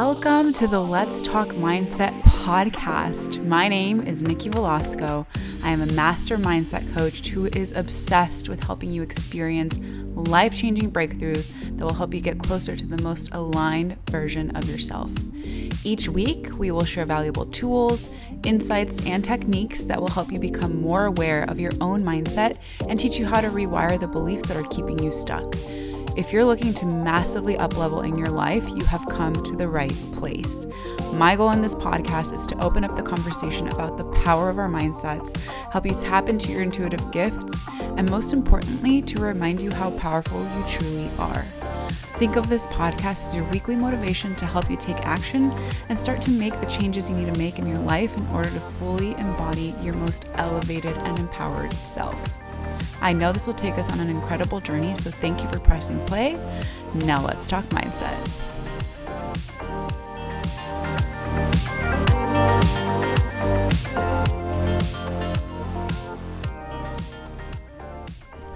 Welcome to the Let's Talk Mindset podcast. My name is Nikki Velasco. I am a master mindset coach who is obsessed with helping you experience life changing breakthroughs that will help you get closer to the most aligned version of yourself. Each week, we will share valuable tools, insights, and techniques that will help you become more aware of your own mindset and teach you how to rewire the beliefs that are keeping you stuck. If you're looking to massively uplevel in your life, you have come to the right place. My goal in this podcast is to open up the conversation about the power of our mindsets, help you tap into your intuitive gifts, and most importantly, to remind you how powerful you truly are. Think of this podcast as your weekly motivation to help you take action and start to make the changes you need to make in your life in order to fully embody your most elevated and empowered self. I know this will take us on an incredible journey, so thank you for pressing play. Now let's talk mindset.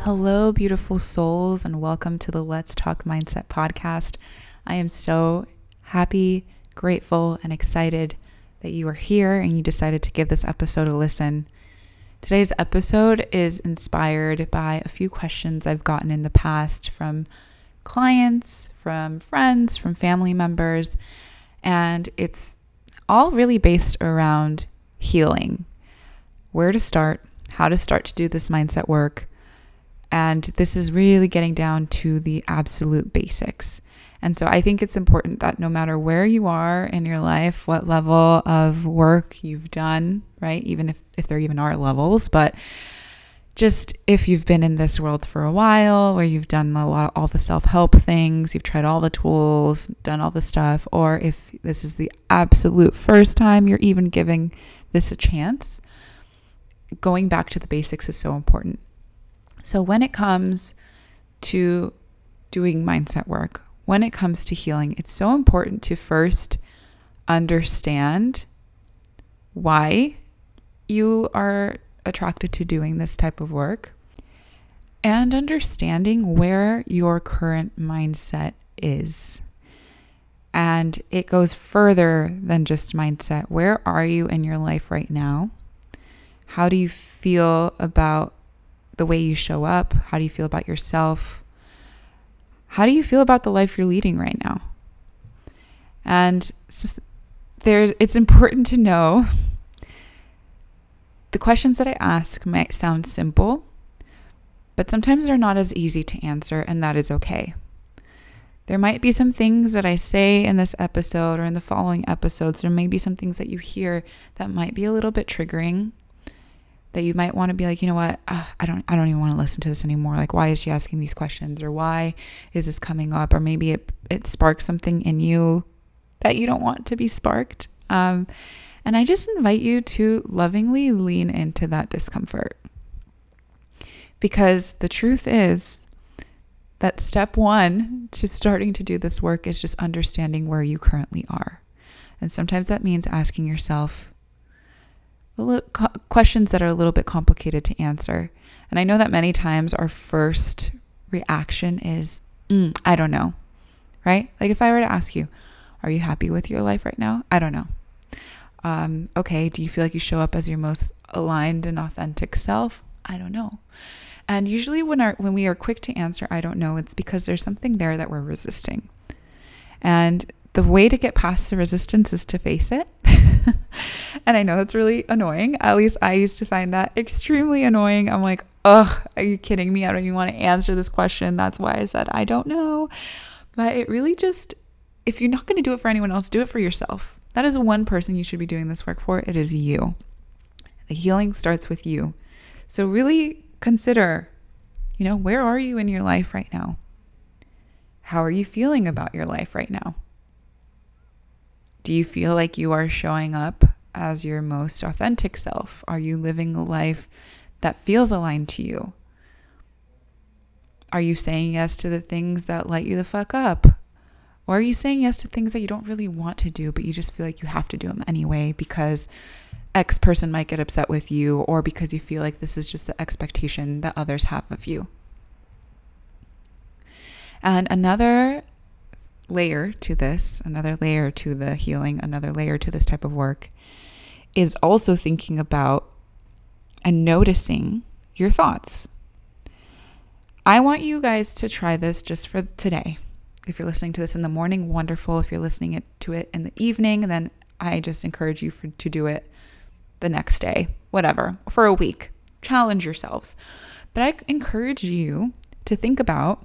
Hello, beautiful souls, and welcome to the Let's Talk Mindset podcast. I am so happy, grateful, and excited that you are here and you decided to give this episode a listen. Today's episode is inspired by a few questions I've gotten in the past from clients, from friends, from family members, and it's all really based around healing where to start, how to start to do this mindset work. And this is really getting down to the absolute basics. And so I think it's important that no matter where you are in your life, what level of work you've done, right? Even if, if there even are levels, but just if you've been in this world for a while, where you've done a lot, all the self help things, you've tried all the tools, done all the stuff, or if this is the absolute first time you're even giving this a chance, going back to the basics is so important. So when it comes to doing mindset work, when it comes to healing, it's so important to first understand why you are attracted to doing this type of work and understanding where your current mindset is. And it goes further than just mindset. Where are you in your life right now? How do you feel about the way you show up? How do you feel about yourself? how do you feel about the life you're leading right now? And there, it's important to know the questions that I ask might sound simple, but sometimes they're not as easy to answer, and that is okay. There might be some things that I say in this episode or in the following episodes. There may be some things that you hear that might be a little bit triggering that you might want to be like, you know what, uh, I don't, I don't even want to listen to this anymore. Like, why is she asking these questions, or why is this coming up, or maybe it it sparks something in you that you don't want to be sparked. Um, and I just invite you to lovingly lean into that discomfort, because the truth is that step one to starting to do this work is just understanding where you currently are, and sometimes that means asking yourself questions that are a little bit complicated to answer. And I know that many times our first reaction is, mm, I don't know, right? Like if I were to ask you, are you happy with your life right now? I don't know. Um, okay, do you feel like you show up as your most aligned and authentic self? I don't know. And usually when our when we are quick to answer I don't know, it's because there's something there that we're resisting. And the way to get past the resistance is to face it. and I know that's really annoying. At least I used to find that extremely annoying. I'm like, ugh, are you kidding me? I don't even want to answer this question. That's why I said I don't know. But it really just, if you're not going to do it for anyone else, do it for yourself. That is one person you should be doing this work for. It is you. The healing starts with you. So really consider, you know, where are you in your life right now? How are you feeling about your life right now? Do you feel like you are showing up as your most authentic self? Are you living a life that feels aligned to you? Are you saying yes to the things that light you the fuck up? Or are you saying yes to things that you don't really want to do, but you just feel like you have to do them anyway because X person might get upset with you, or because you feel like this is just the expectation that others have of you? And another layer to this, another layer to the healing, another layer to this type of work is also thinking about and noticing your thoughts. I want you guys to try this just for today. If you're listening to this in the morning, wonderful. If you're listening to it in the evening, then I just encourage you for, to do it the next day, whatever, for a week. Challenge yourselves. But I encourage you to think about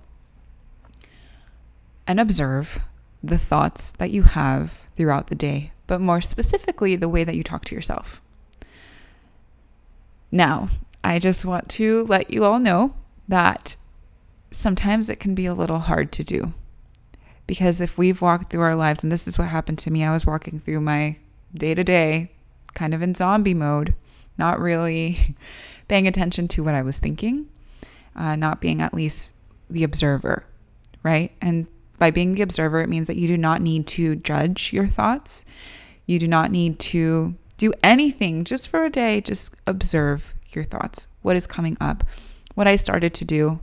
and observe the thoughts that you have throughout the day, but more specifically, the way that you talk to yourself. Now, I just want to let you all know that sometimes it can be a little hard to do. Because if we've walked through our lives, and this is what happened to me, I was walking through my day to day, kind of in zombie mode, not really paying attention to what I was thinking, uh, not being at least the observer, right? And by being the observer, it means that you do not need to judge your thoughts. You do not need to do anything just for a day. Just observe your thoughts, what is coming up. What I started to do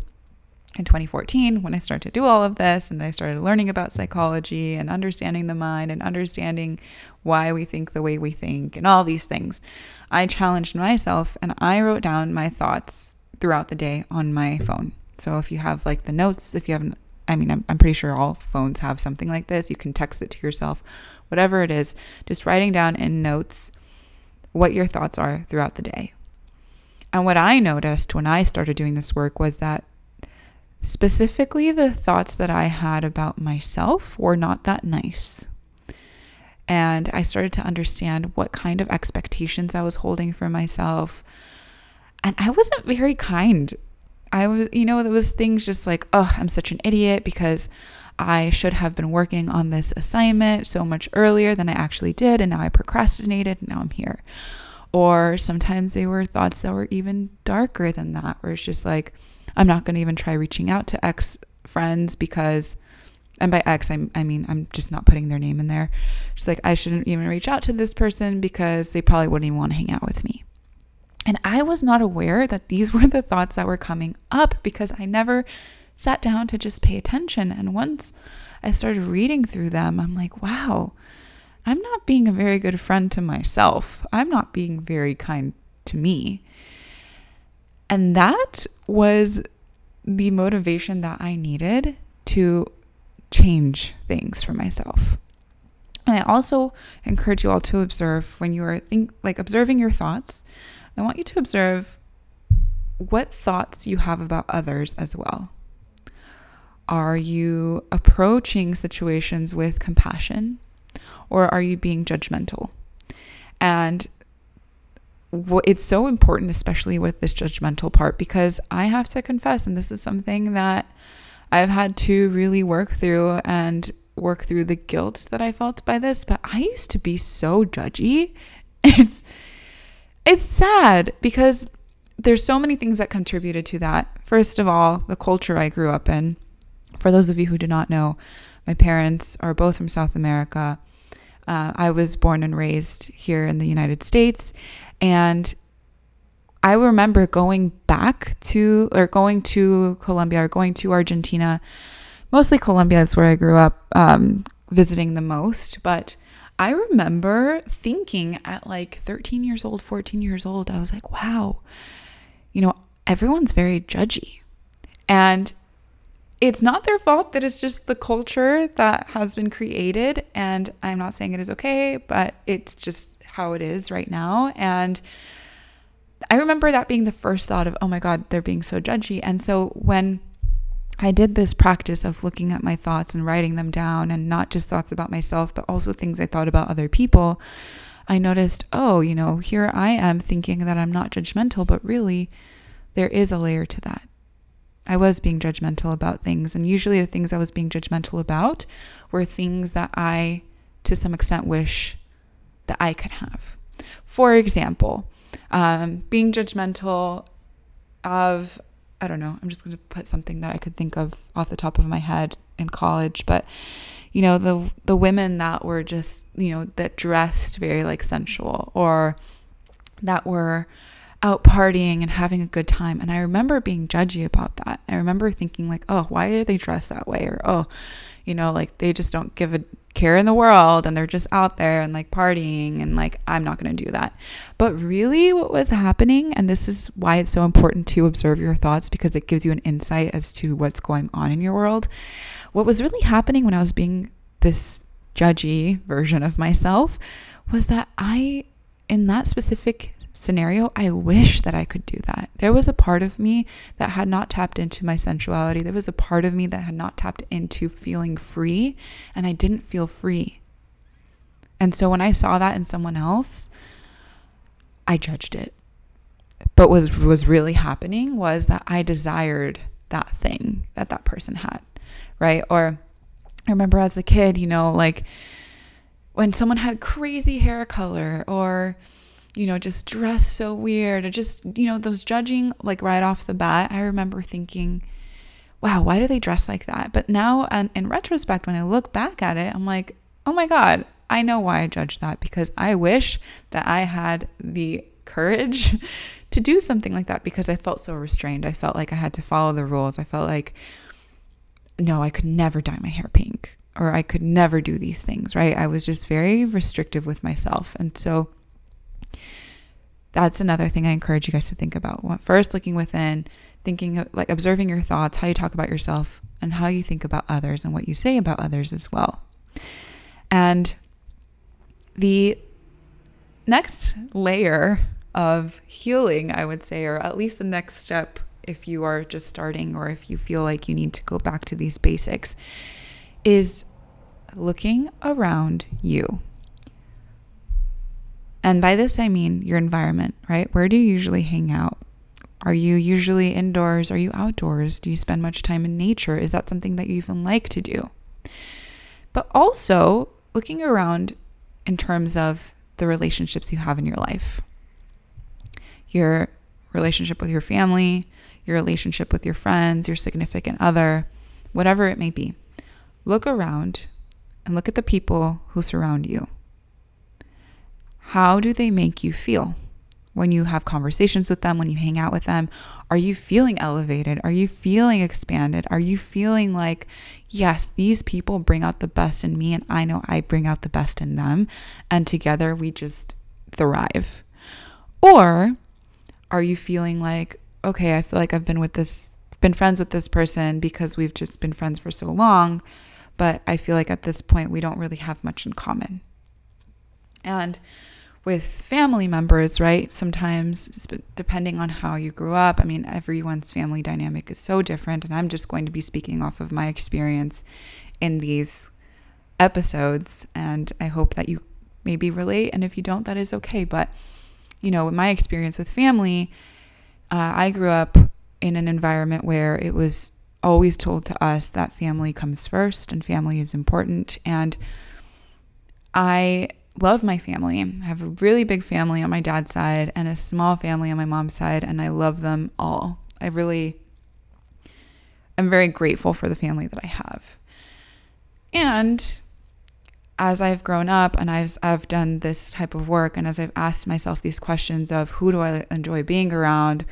in 2014 when I started to do all of this and I started learning about psychology and understanding the mind and understanding why we think the way we think and all these things. I challenged myself and I wrote down my thoughts throughout the day on my phone. So if you have like the notes, if you have I mean, I'm, I'm pretty sure all phones have something like this. You can text it to yourself, whatever it is, just writing down in notes what your thoughts are throughout the day. And what I noticed when I started doing this work was that specifically the thoughts that I had about myself were not that nice. And I started to understand what kind of expectations I was holding for myself. And I wasn't very kind I was, you know, there was things just like, oh, I'm such an idiot because I should have been working on this assignment so much earlier than I actually did, and now I procrastinated, and now I'm here. Or sometimes they were thoughts that were even darker than that, where it's just like, I'm not going to even try reaching out to ex friends because, and by ex, I'm, I mean, I'm just not putting their name in there. Just like, I shouldn't even reach out to this person because they probably wouldn't even want to hang out with me. And I was not aware that these were the thoughts that were coming up because I never sat down to just pay attention. And once I started reading through them, I'm like, wow, I'm not being a very good friend to myself. I'm not being very kind to me. And that was the motivation that I needed to change things for myself. And I also encourage you all to observe when you are think like observing your thoughts I want you to observe what thoughts you have about others as well. Are you approaching situations with compassion or are you being judgmental? And it's so important, especially with this judgmental part, because I have to confess, and this is something that I've had to really work through and work through the guilt that I felt by this. But I used to be so judgy. It's it's sad because there's so many things that contributed to that. First of all, the culture I grew up in. For those of you who do not know, my parents are both from South America. Uh, I was born and raised here in the United States, and I remember going back to or going to Colombia or going to Argentina. Mostly Colombia is where I grew up, um, visiting the most, but I remember thinking at like 13 years old, 14 years old, I was like, wow, you know, everyone's very judgy. And it's not their fault that it's just the culture that has been created. And I'm not saying it is okay, but it's just how it is right now. And I remember that being the first thought of, oh my God, they're being so judgy. And so when I did this practice of looking at my thoughts and writing them down, and not just thoughts about myself, but also things I thought about other people. I noticed, oh, you know, here I am thinking that I'm not judgmental, but really there is a layer to that. I was being judgmental about things, and usually the things I was being judgmental about were things that I, to some extent, wish that I could have. For example, um, being judgmental of I don't know. I'm just going to put something that I could think of off the top of my head in college, but you know, the the women that were just, you know, that dressed very like sensual or that were out partying and having a good time. And I remember being judgy about that. I remember thinking like, "Oh, why do they dress that way?" or "Oh, you know, like they just don't give a care in the world and they're just out there and like partying and like I'm not going to do that. But really what was happening and this is why it's so important to observe your thoughts because it gives you an insight as to what's going on in your world. What was really happening when I was being this judgy version of myself was that I in that specific scenario, I wish that I could do that. There was a part of me that had not tapped into my sensuality. There was a part of me that had not tapped into feeling free, and I didn't feel free. And so when I saw that in someone else, I judged it. But what was really happening was that I desired that thing that that person had, right? Or I remember as a kid, you know, like when someone had crazy hair color or you know, just dress so weird or just, you know, those judging like right off the bat. I remember thinking, wow, why do they dress like that? But now, and in retrospect, when I look back at it, I'm like, oh my God, I know why I judged that because I wish that I had the courage to do something like that because I felt so restrained. I felt like I had to follow the rules. I felt like, no, I could never dye my hair pink or I could never do these things, right? I was just very restrictive with myself. And so, that's another thing I encourage you guys to think about. First, looking within, thinking like observing your thoughts, how you talk about yourself, and how you think about others and what you say about others as well. And the next layer of healing, I would say, or at least the next step if you are just starting or if you feel like you need to go back to these basics, is looking around you. And by this, I mean your environment, right? Where do you usually hang out? Are you usually indoors? Are you outdoors? Do you spend much time in nature? Is that something that you even like to do? But also looking around in terms of the relationships you have in your life your relationship with your family, your relationship with your friends, your significant other, whatever it may be. Look around and look at the people who surround you. How do they make you feel? When you have conversations with them, when you hang out with them, are you feeling elevated? Are you feeling expanded? Are you feeling like, yes, these people bring out the best in me, and I know I bring out the best in them, and together we just thrive? Or are you feeling like, okay, I feel like I've been with this, been friends with this person because we've just been friends for so long, but I feel like at this point we don't really have much in common. And with family members, right? Sometimes, depending on how you grew up, I mean, everyone's family dynamic is so different. And I'm just going to be speaking off of my experience in these episodes. And I hope that you maybe relate. And if you don't, that is okay. But, you know, my experience with family, uh, I grew up in an environment where it was always told to us that family comes first and family is important. And I love my family. I have a really big family on my dad's side and a small family on my mom's side, and I love them all. I really am very grateful for the family that I have. And as I've grown up and I've, I've done this type of work, and as I've asked myself these questions of who do I enjoy being around,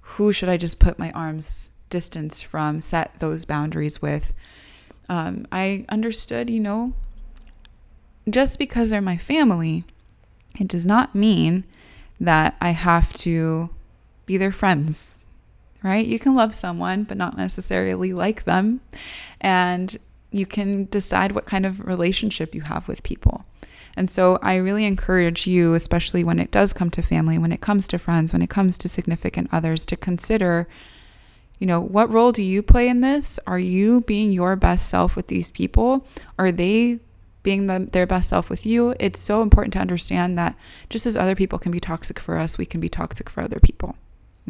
who should I just put my arms distance from, set those boundaries with, um, I understood, you know, just because they're my family, it does not mean that I have to be their friends, right? You can love someone, but not necessarily like them. And you can decide what kind of relationship you have with people. And so I really encourage you, especially when it does come to family, when it comes to friends, when it comes to significant others, to consider, you know, what role do you play in this? Are you being your best self with these people? Are they being the, their best self with you, it's so important to understand that just as other people can be toxic for us, we can be toxic for other people.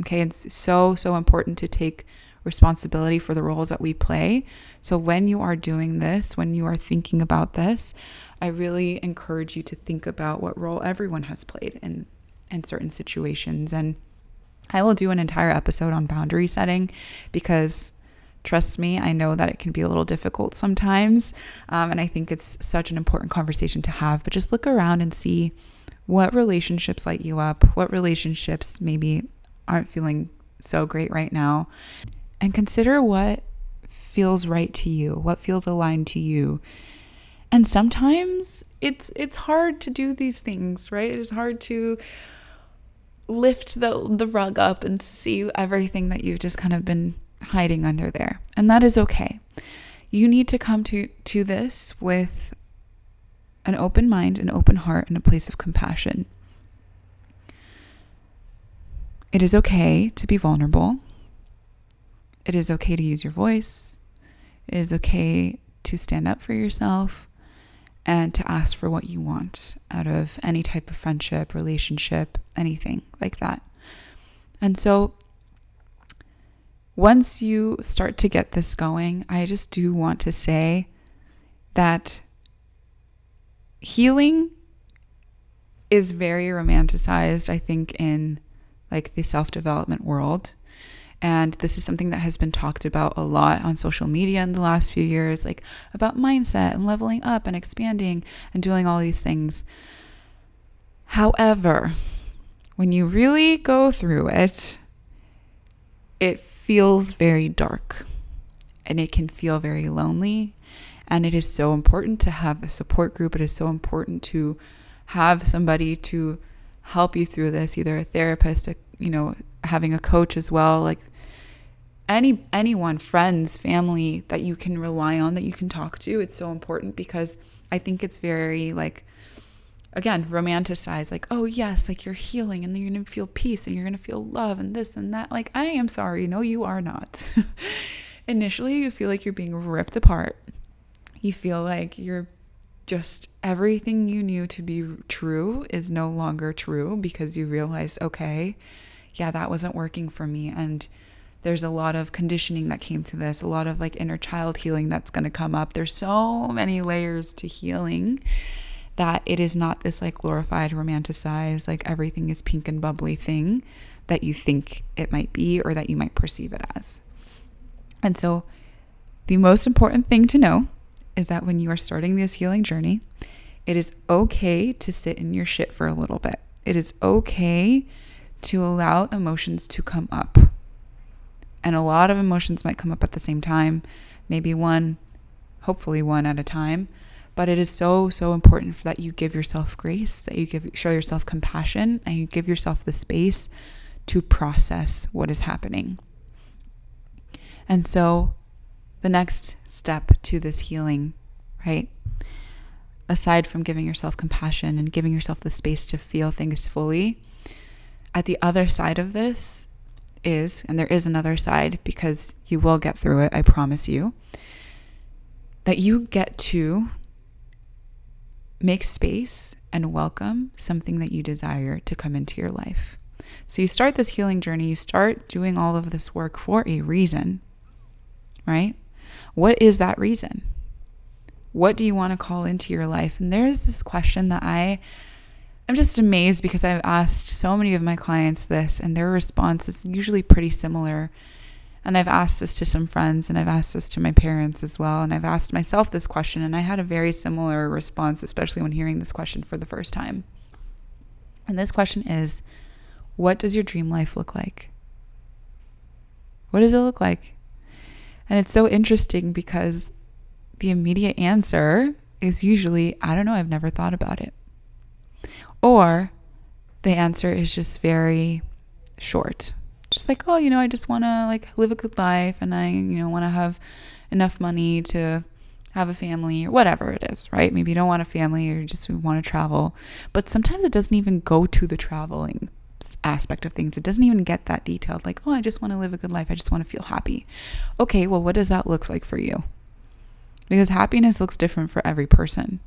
Okay, it's so, so important to take responsibility for the roles that we play. So when you are doing this, when you are thinking about this, I really encourage you to think about what role everyone has played in in certain situations and I will do an entire episode on boundary setting because Trust me, I know that it can be a little difficult sometimes. Um, and I think it's such an important conversation to have. But just look around and see what relationships light you up, what relationships maybe aren't feeling so great right now, and consider what feels right to you, what feels aligned to you. And sometimes it's it's hard to do these things, right? It is hard to lift the the rug up and see everything that you've just kind of been hiding under there. And that is okay. You need to come to to this with an open mind, an open heart, and a place of compassion. It is okay to be vulnerable. It is okay to use your voice. It is okay to stand up for yourself and to ask for what you want out of any type of friendship, relationship, anything like that. And so once you start to get this going, I just do want to say that healing is very romanticized, I think, in like the self development world. And this is something that has been talked about a lot on social media in the last few years, like about mindset and leveling up and expanding and doing all these things. However, when you really go through it, it feels very dark and it can feel very lonely. And it is so important to have a support group. It is so important to have somebody to help you through this, either a therapist, a, you know, having a coach as well, like any anyone, friends, family that you can rely on that you can talk to. It's so important because I think it's very like again, romanticize like, "Oh, yes, like you're healing and you're going to feel peace and you're going to feel love and this and that." Like, I am sorry, no you are not. Initially, you feel like you're being ripped apart. You feel like you're just everything you knew to be true is no longer true because you realize, okay, yeah, that wasn't working for me. And there's a lot of conditioning that came to this, a lot of like inner child healing that's going to come up. There's so many layers to healing that it is not this like glorified, romanticized, like everything is pink and bubbly thing that you think it might be or that you might perceive it as. And so, the most important thing to know is that when you are starting this healing journey, it is okay to sit in your shit for a little bit. It is okay to allow emotions to come up. And a lot of emotions might come up at the same time, maybe one, hopefully one at a time. But it is so, so important that you give yourself grace, that you give show yourself compassion, and you give yourself the space to process what is happening. And so the next step to this healing, right? Aside from giving yourself compassion and giving yourself the space to feel things fully, at the other side of this is, and there is another side because you will get through it, I promise you, that you get to make space and welcome something that you desire to come into your life. So you start this healing journey, you start doing all of this work for a reason, right? What is that reason? What do you want to call into your life? And there's this question that I I'm just amazed because I've asked so many of my clients this, and their response is usually pretty similar. And I've asked this to some friends, and I've asked this to my parents as well. And I've asked myself this question, and I had a very similar response, especially when hearing this question for the first time. And this question is What does your dream life look like? What does it look like? And it's so interesting because the immediate answer is usually, I don't know, I've never thought about it. Or the answer is just very short. Like, oh, you know, I just want to like live a good life and I, you know, want to have enough money to have a family or whatever it is, right? Maybe you don't want a family or you just want to travel. But sometimes it doesn't even go to the traveling aspect of things. It doesn't even get that detailed. Like, oh, I just want to live a good life. I just want to feel happy. Okay, well, what does that look like for you? Because happiness looks different for every person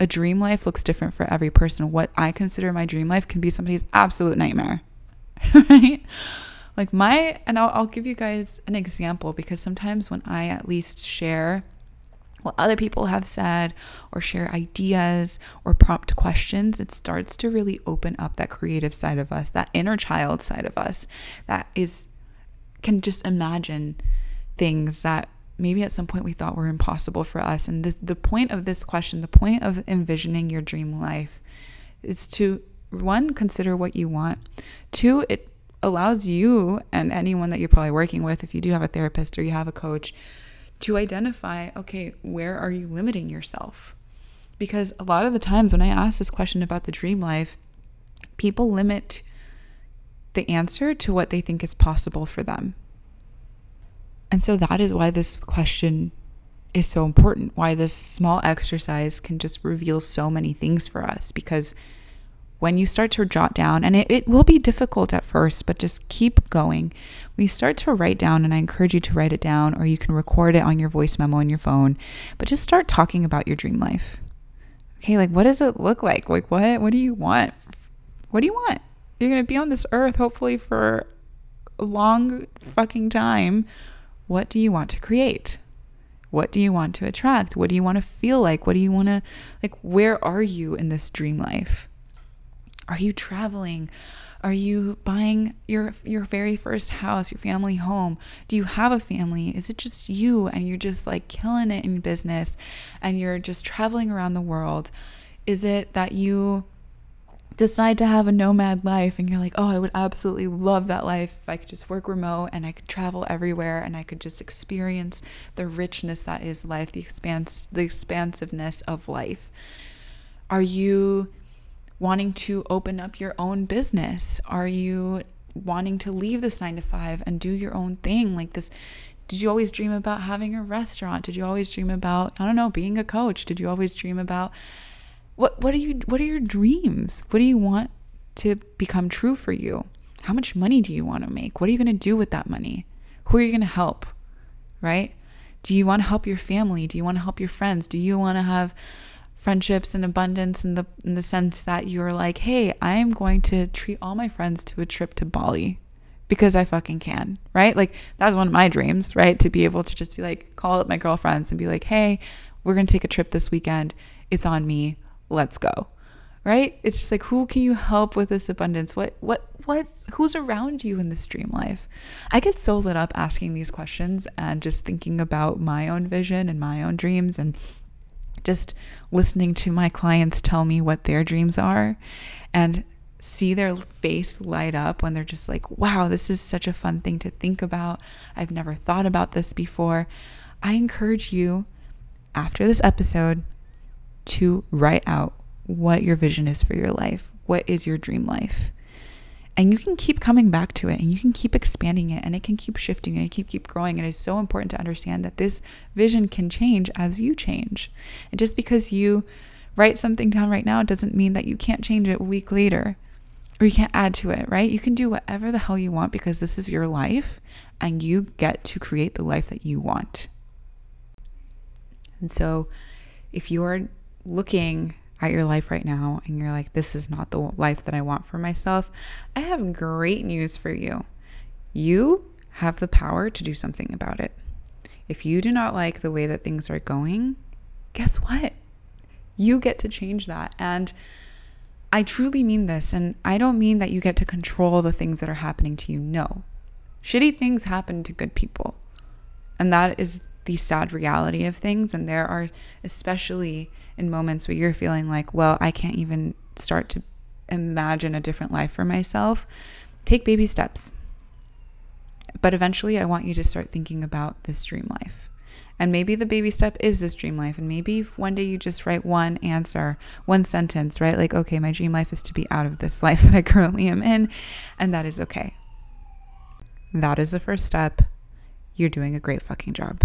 a dream life looks different for every person. What I consider my dream life can be somebody's absolute nightmare, right? Like my, and I'll, I'll give you guys an example because sometimes when I at least share what other people have said or share ideas or prompt questions, it starts to really open up that creative side of us, that inner child side of us that is, can just imagine things that maybe at some point we thought were impossible for us. And the, the point of this question, the point of envisioning your dream life is to one, consider what you want. Two, it allows you and anyone that you're probably working with, if you do have a therapist or you have a coach, to identify okay, where are you limiting yourself? Because a lot of the times when I ask this question about the dream life, people limit the answer to what they think is possible for them. And so that is why this question is so important, why this small exercise can just reveal so many things for us. Because when you start to jot down, and it, it will be difficult at first, but just keep going. When you start to write down, and I encourage you to write it down, or you can record it on your voice memo on your phone, but just start talking about your dream life. Okay, like what does it look like? Like what what do you want? What do you want? You're gonna be on this earth hopefully for a long fucking time. What do you want to create? What do you want to attract? What do you want to feel like? What do you want to like where are you in this dream life? Are you traveling? Are you buying your your very first house, your family home? Do you have a family? Is it just you and you're just like killing it in business and you're just traveling around the world? Is it that you decide to have a nomad life and you're like, "Oh, I would absolutely love that life if I could just work remote and I could travel everywhere and I could just experience the richness that is life, the expanse the expansiveness of life." Are you wanting to open up your own business? Are you wanting to leave this nine to five and do your own thing? Like this, did you always dream about having a restaurant? Did you always dream about, I don't know, being a coach? Did you always dream about what what are you what are your dreams? What do you want to become true for you? How much money do you want to make? What are you going to do with that money? Who are you going to help? Right? Do you want to help your family? Do you want to help your friends? Do you want to have friendships and abundance in the in the sense that you're like, "Hey, I am going to treat all my friends to a trip to Bali because I fucking can." Right? Like that's one of my dreams, right? To be able to just be like call up my girlfriends and be like, "Hey, we're going to take a trip this weekend. It's on me. Let's go." Right? It's just like who can you help with this abundance? What what what who's around you in this dream life? I get so lit up asking these questions and just thinking about my own vision and my own dreams and just listening to my clients tell me what their dreams are and see their face light up when they're just like, wow, this is such a fun thing to think about. I've never thought about this before. I encourage you after this episode to write out what your vision is for your life. What is your dream life? And you can keep coming back to it and you can keep expanding it and it can keep shifting and it keep keep growing. And it is so important to understand that this vision can change as you change. And just because you write something down right now doesn't mean that you can't change it a week later or you can't add to it right? You can do whatever the hell you want because this is your life and you get to create the life that you want. And so if you're looking at your life right now and you're like, this is not the life that I want for myself, I have great news for you. You have the power to do something about it. If you do not like the way that things are going, guess what? You get to change that. And I truly mean this. And I don't mean that you get to control the things that are happening to you. No. Shitty things happen to good people. And that is the sad reality of things. And there are, especially in moments where you're feeling like, well, I can't even start to imagine a different life for myself, take baby steps. But eventually, I want you to start thinking about this dream life. And maybe the baby step is this dream life. And maybe one day you just write one answer, one sentence, right? Like, okay, my dream life is to be out of this life that I currently am in. And that is okay. That is the first step. You're doing a great fucking job.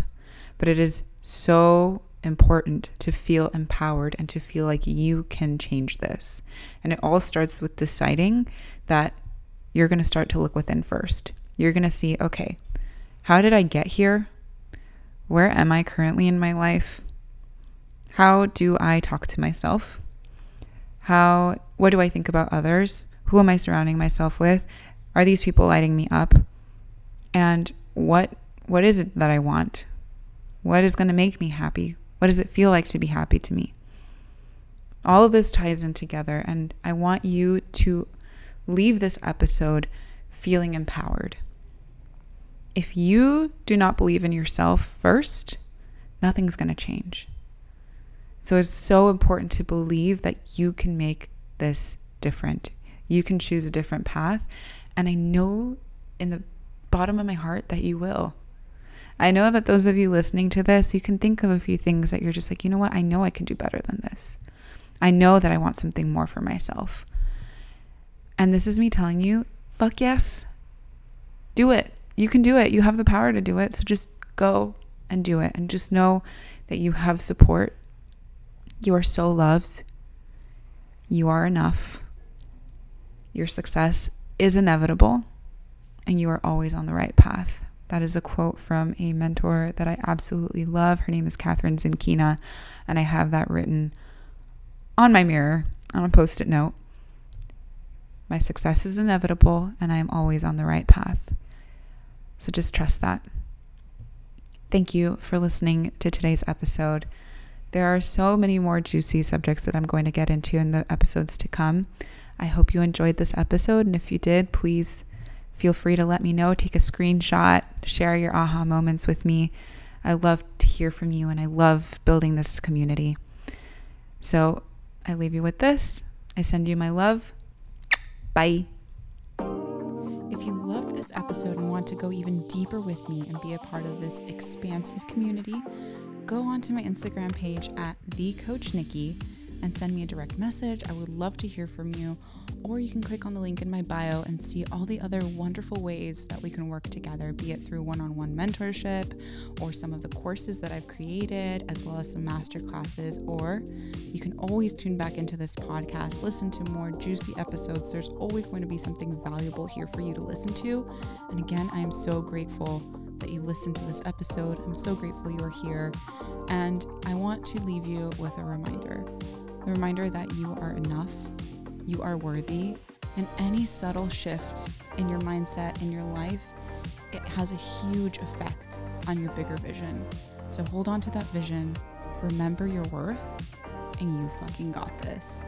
But it is so important to feel empowered and to feel like you can change this. And it all starts with deciding that you're going to start to look within first. You're going to see, okay, how did I get here? Where am I currently in my life? How do I talk to myself? How what do I think about others? Who am I surrounding myself with? Are these people lighting me up? And what what is it that I want? What is going to make me happy? What does it feel like to be happy to me? All of this ties in together, and I want you to leave this episode feeling empowered. If you do not believe in yourself first, nothing's going to change. So it's so important to believe that you can make this different. You can choose a different path. And I know in the bottom of my heart that you will. I know that those of you listening to this, you can think of a few things that you're just like, you know what? I know I can do better than this. I know that I want something more for myself. And this is me telling you, fuck yes. Do it. You can do it. You have the power to do it. So just go and do it. And just know that you have support. You are so loved. You are enough. Your success is inevitable. And you are always on the right path. That is a quote from a mentor that I absolutely love. Her name is Kathrin Zenkina, And I have that written on my mirror on a post it note. My success is inevitable, and I am always on the right path. So just trust that. Thank you for listening to today's episode. There are so many more juicy subjects that I'm going to get into in the episodes to come. I hope you enjoyed this episode, and if you did, please feel free to let me know. Take a screenshot, share your aha moments with me. I love to hear from you, and I love building this community. So I leave you with this. I send you my love. Bye. If you loved this episode and want to go even deeper with me and be a part of this expansive community, go onto my Instagram page at the Coach Nikki and send me a direct message. I would love to hear from you or you can click on the link in my bio and see all the other wonderful ways that we can work together, be it through one on one mentorship or some of the courses that I've created, as well as some master classes. Or you can always tune back into this podcast, listen to more juicy episodes. There's always going to be something valuable here for you to listen to. And again, I am so grateful that you listened to this episode. I'm so grateful you are here. And I want to leave you with a reminder reminder that you are enough you are worthy, and any subtle shift in your mindset in your life, it has a huge effect on your bigger vision. So hold on to that vision, remember your worth, and you fucking got this.